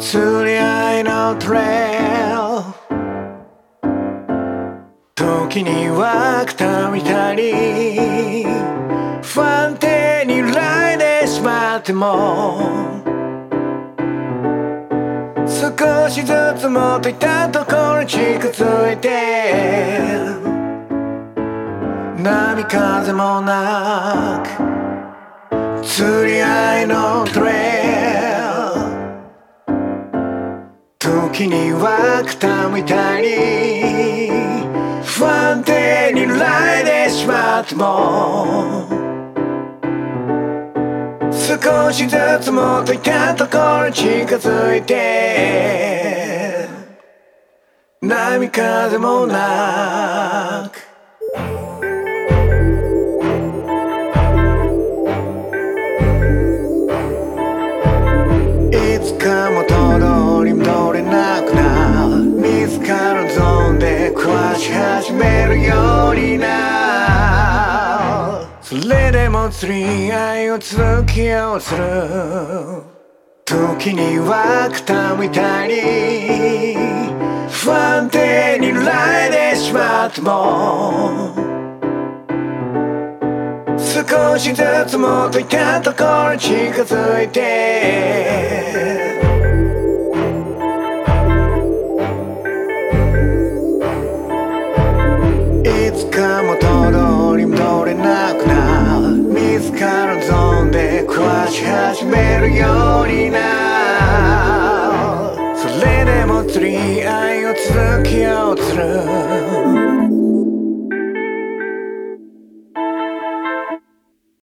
釣り合いのトレイル。時にはくたみたり。不安定に来でしまっても。少しずつもっといたところに近づいて。波風もなく時には傾いたり不安定に来でしまっても少しずつもっといたところに近づいて波風もなく。いつかもとーンで暮らし始めるようになそれでも釣り合いを続けようする時には傾いたり不安定に来でしまっても少しずつもっといたところに近づいてようになそれでも釣り合いを続けようとする。